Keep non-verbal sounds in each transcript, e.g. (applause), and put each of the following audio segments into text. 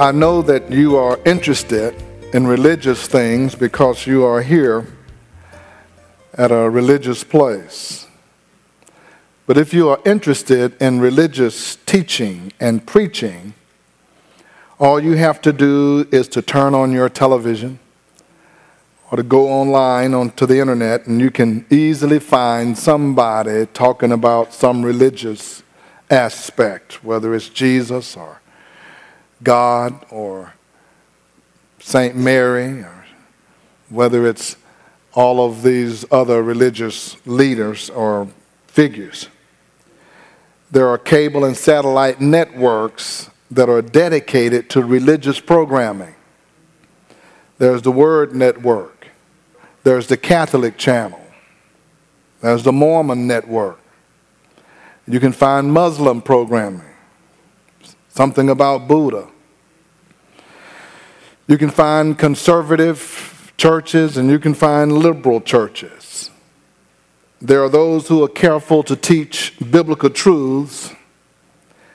I know that you are interested in religious things because you are here at a religious place. But if you are interested in religious teaching and preaching, all you have to do is to turn on your television or to go online onto the internet and you can easily find somebody talking about some religious aspect, whether it's Jesus or God or St. Mary, or whether it's all of these other religious leaders or figures. There are cable and satellite networks that are dedicated to religious programming. There's the Word Network, there's the Catholic Channel, there's the Mormon Network. You can find Muslim programming something about Buddha. You can find conservative churches and you can find liberal churches. There are those who are careful to teach biblical truths,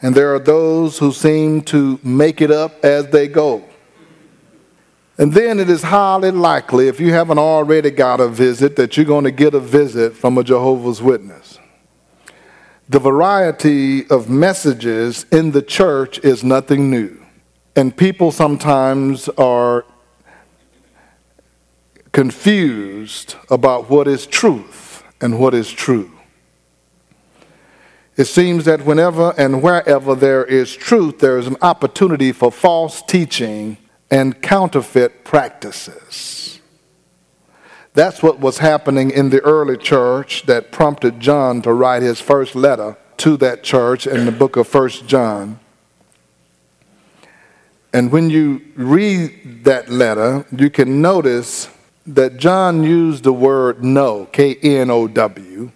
and there are those who seem to make it up as they go. And then it is highly likely, if you haven't already got a visit, that you're going to get a visit from a Jehovah's Witness the variety of messages in the church is nothing new. And people sometimes are confused about what is truth and what is true. It seems that whenever and wherever there is truth, there is an opportunity for false teaching and counterfeit practices. That's what was happening in the early church that prompted John to write his first letter to that church in the book of First John. And when you read that letter, you can notice that John used the word know, K N O W,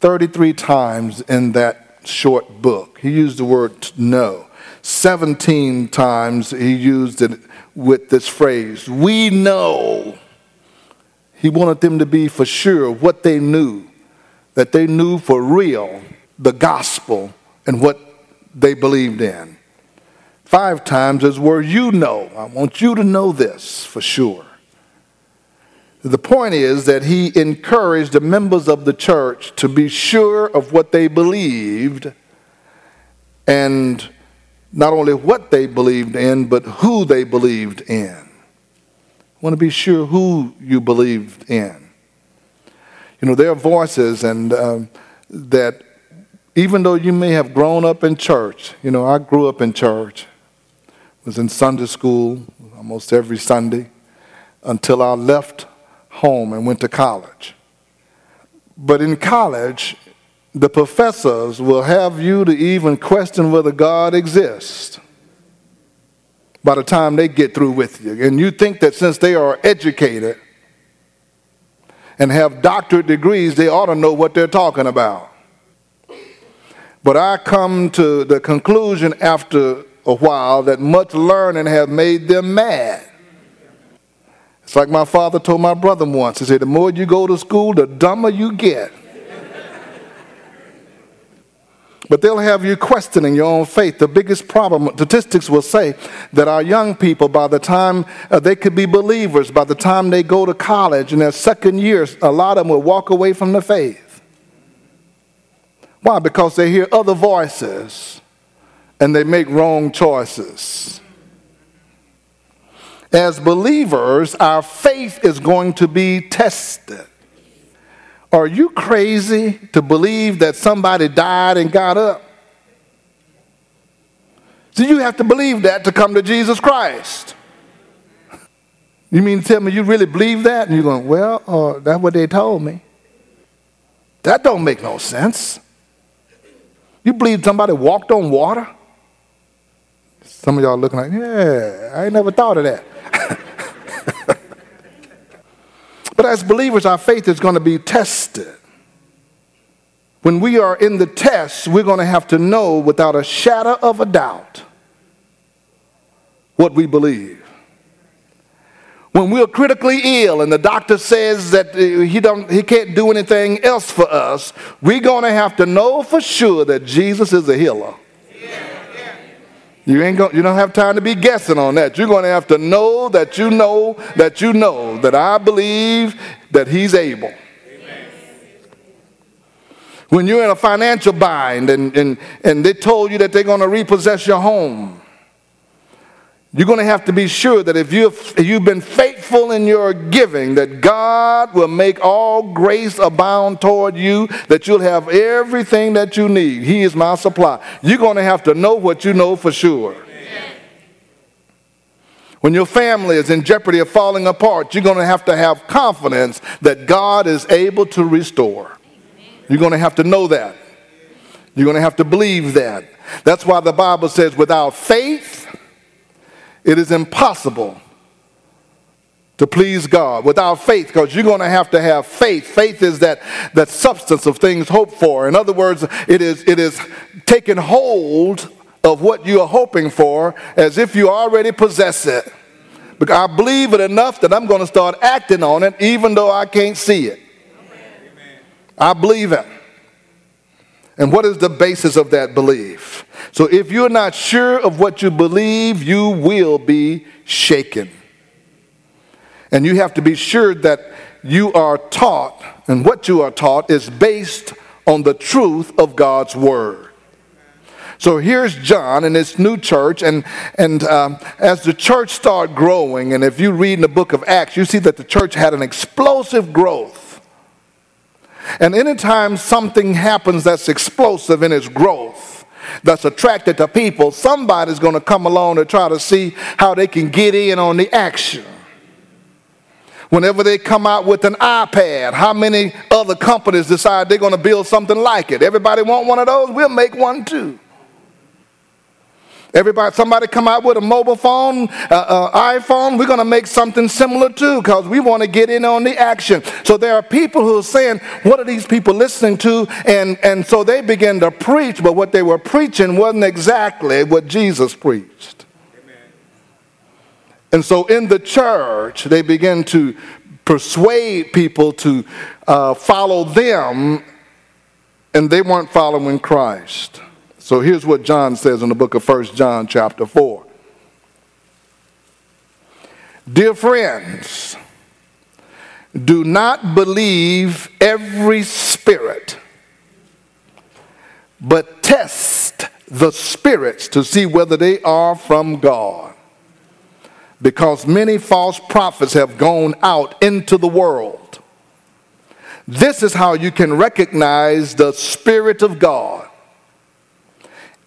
33 times in that short book. He used the word know. 17 times he used it with this phrase, we know he wanted them to be for sure what they knew, that they knew for real the gospel and what they believed in. Five times is where you know. I want you to know this for sure. The point is that he encouraged the members of the church to be sure of what they believed and not only what they believed in, but who they believed in want to be sure who you believed in. You know, there are voices and um, that even though you may have grown up in church, you know, I grew up in church, was in Sunday school almost every Sunday until I left home and went to college. But in college, the professors will have you to even question whether God exists by the time they get through with you. And you think that since they are educated and have doctorate degrees, they ought to know what they're talking about. But I come to the conclusion after a while that much learning has made them mad. It's like my father told my brother once. He said, The more you go to school, the dumber you get. But they'll have you questioning your own faith. The biggest problem, statistics will say that our young people, by the time uh, they could be believers, by the time they go to college in their second year, a lot of them will walk away from the faith. Why? Because they hear other voices and they make wrong choices. as believers, our faith is going to be tested. Are you crazy to believe that somebody died and got up? So you have to believe that to come to Jesus Christ. You mean to tell me you really believe that? And you're going, well, uh, that's what they told me. That don't make no sense. You believe somebody walked on water? Some of y'all looking like, yeah, I ain't never thought of that. But as believers, our faith is going to be tested. When we are in the test, we're going to have to know without a shadow of a doubt what we believe. When we're critically ill and the doctor says that uh, he, don't, he can't do anything else for us, we're going to have to know for sure that Jesus is a healer. You ain't you don't have time to be guessing on that. You're going to have to know that you know that you know that I believe that he's able. When you're in a financial bind and, and, and they told you that they're going to repossess your home, you're going to have to be sure that if you've, if you've been faithful in your giving, that God will make all grace abound toward you, that you'll have everything that you need. He is my supply. You're going to have to know what you know for sure. When your family is in jeopardy of falling apart, you're going to have to have confidence that God is able to restore. You're going to have to know that. You're going to have to believe that. That's why the Bible says, without faith, it is impossible to please God without faith because you're going to have to have faith. Faith is that, that substance of things hoped for. In other words, it is, it is taking hold of what you are hoping for as if you already possess it. Because I believe it enough that I'm going to start acting on it even though I can't see it. I believe it. And what is the basis of that belief? So if you're not sure of what you believe, you will be shaken. And you have to be sure that you are taught, and what you are taught is based on the truth of God's word. So here's John in his new church, and, and um, as the church started growing, and if you read in the book of Acts, you see that the church had an explosive growth. And anytime something happens that's explosive in its growth, that's attracted to people, somebody's going to come along to try to see how they can get in on the action. Whenever they come out with an iPad, how many other companies decide they're going to build something like it? Everybody want one of those? We'll make one too. Everybody, somebody come out with a mobile phone, uh, uh, iPhone, we're going to make something similar too because we want to get in on the action. So there are people who are saying, what are these people listening to? And, and so they begin to preach, but what they were preaching wasn't exactly what Jesus preached. Amen. And so in the church, they begin to persuade people to uh, follow them, and they weren't following Christ. So here's what John says in the book of 1 John, chapter 4. Dear friends, do not believe every spirit, but test the spirits to see whether they are from God. Because many false prophets have gone out into the world. This is how you can recognize the Spirit of God.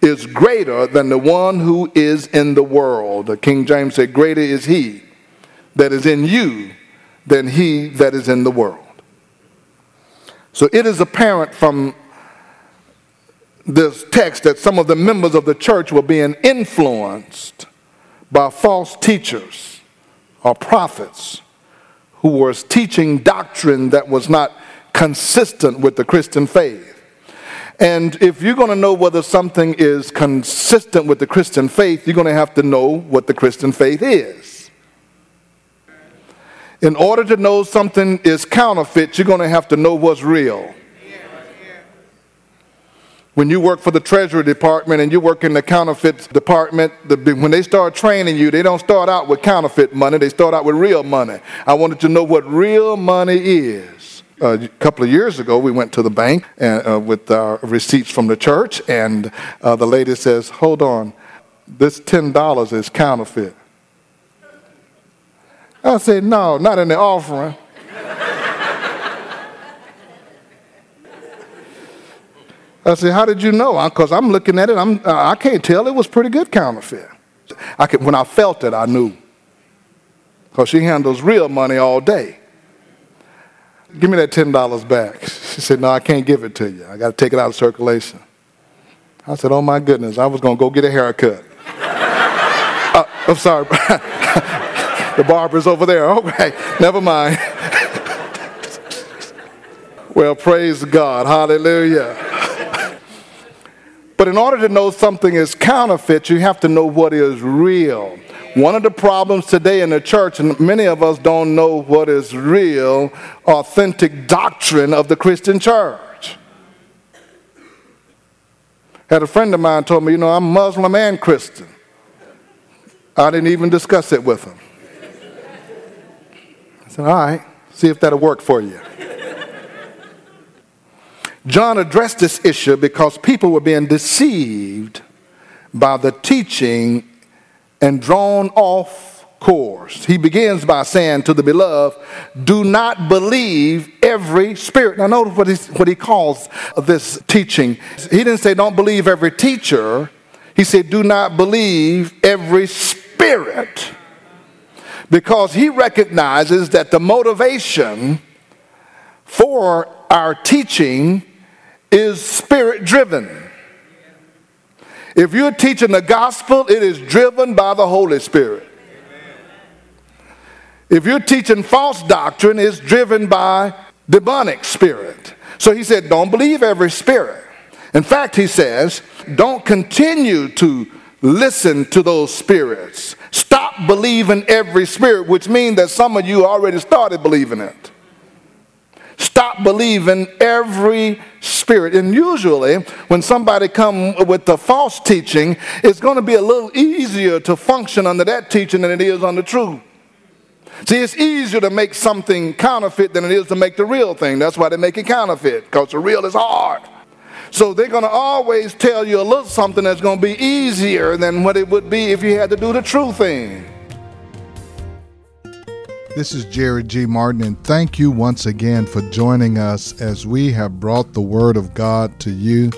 is greater than the one who is in the world. The King James said, Greater is he that is in you than he that is in the world. So it is apparent from this text that some of the members of the church were being influenced by false teachers or prophets who were teaching doctrine that was not consistent with the Christian faith. And if you're going to know whether something is consistent with the Christian faith, you're going to have to know what the Christian faith is. In order to know something is counterfeit, you're going to have to know what's real. When you work for the Treasury Department and you work in the counterfeit department, the, when they start training you, they don't start out with counterfeit money, they start out with real money. I wanted to know what real money is. Uh, a couple of years ago, we went to the bank and, uh, with our receipts from the church, and uh, the lady says, Hold on, this $10 is counterfeit. I said, No, not in the offering. I said, How did you know? Because I'm looking at it, I'm, I can't tell. It was pretty good counterfeit. I could, when I felt it, I knew. Because she handles real money all day. Give me that $10 back. She said, No, I can't give it to you. I got to take it out of circulation. I said, Oh my goodness, I was going to go get a haircut. uh, I'm sorry. (laughs) the barber's over there. (laughs) Okay, never mind. (laughs) well, praise God. Hallelujah. But in order to know something is counterfeit, you have to know what is real. One of the problems today in the church, and many of us don't know what is real, authentic doctrine of the Christian church. Had a friend of mine told me, you know, I'm Muslim and Christian. I didn't even discuss it with him. I said, all right, see if that'll work for you. John addressed this issue because people were being deceived by the teaching and drawn off course. He begins by saying to the beloved, Do not believe every spirit. Now, notice what, what he calls this teaching. He didn't say, Don't believe every teacher. He said, Do not believe every spirit. Because he recognizes that the motivation for our teaching is spirit driven. If you're teaching the gospel, it is driven by the Holy Spirit. If you're teaching false doctrine, it's driven by demonic spirit. So he said, don't believe every spirit. In fact, he says, don't continue to listen to those spirits. Stop believing every spirit, which means that some of you already started believing it. Stop believing every spirit. And usually, when somebody come with the false teaching, it's going to be a little easier to function under that teaching than it is under truth. See, it's easier to make something counterfeit than it is to make the real thing. That's why they make it counterfeit, because the real is hard. So they're going to always tell you a little something that's going to be easier than what it would be if you had to do the true thing. This is Jerry G. Martin, and thank you once again for joining us as we have brought the Word of God to you.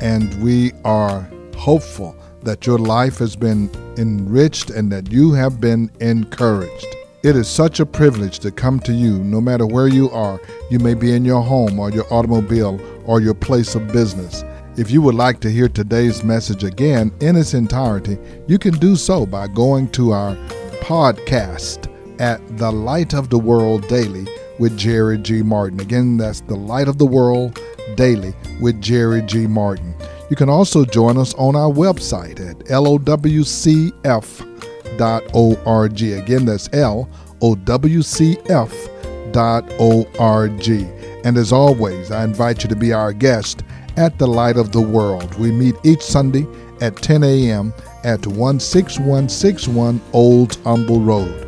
And we are hopeful that your life has been enriched and that you have been encouraged. It is such a privilege to come to you no matter where you are. You may be in your home or your automobile or your place of business. If you would like to hear today's message again in its entirety, you can do so by going to our podcast at The Light of the World Daily with Jerry G. Martin. Again, that's The Light of the World Daily with Jerry G. Martin. You can also join us on our website at lowcf.org. Again, that's lowcf.org. And as always, I invite you to be our guest at the Light of the World. We meet each Sunday at 10 a.m. at 16161 Old Humble Road.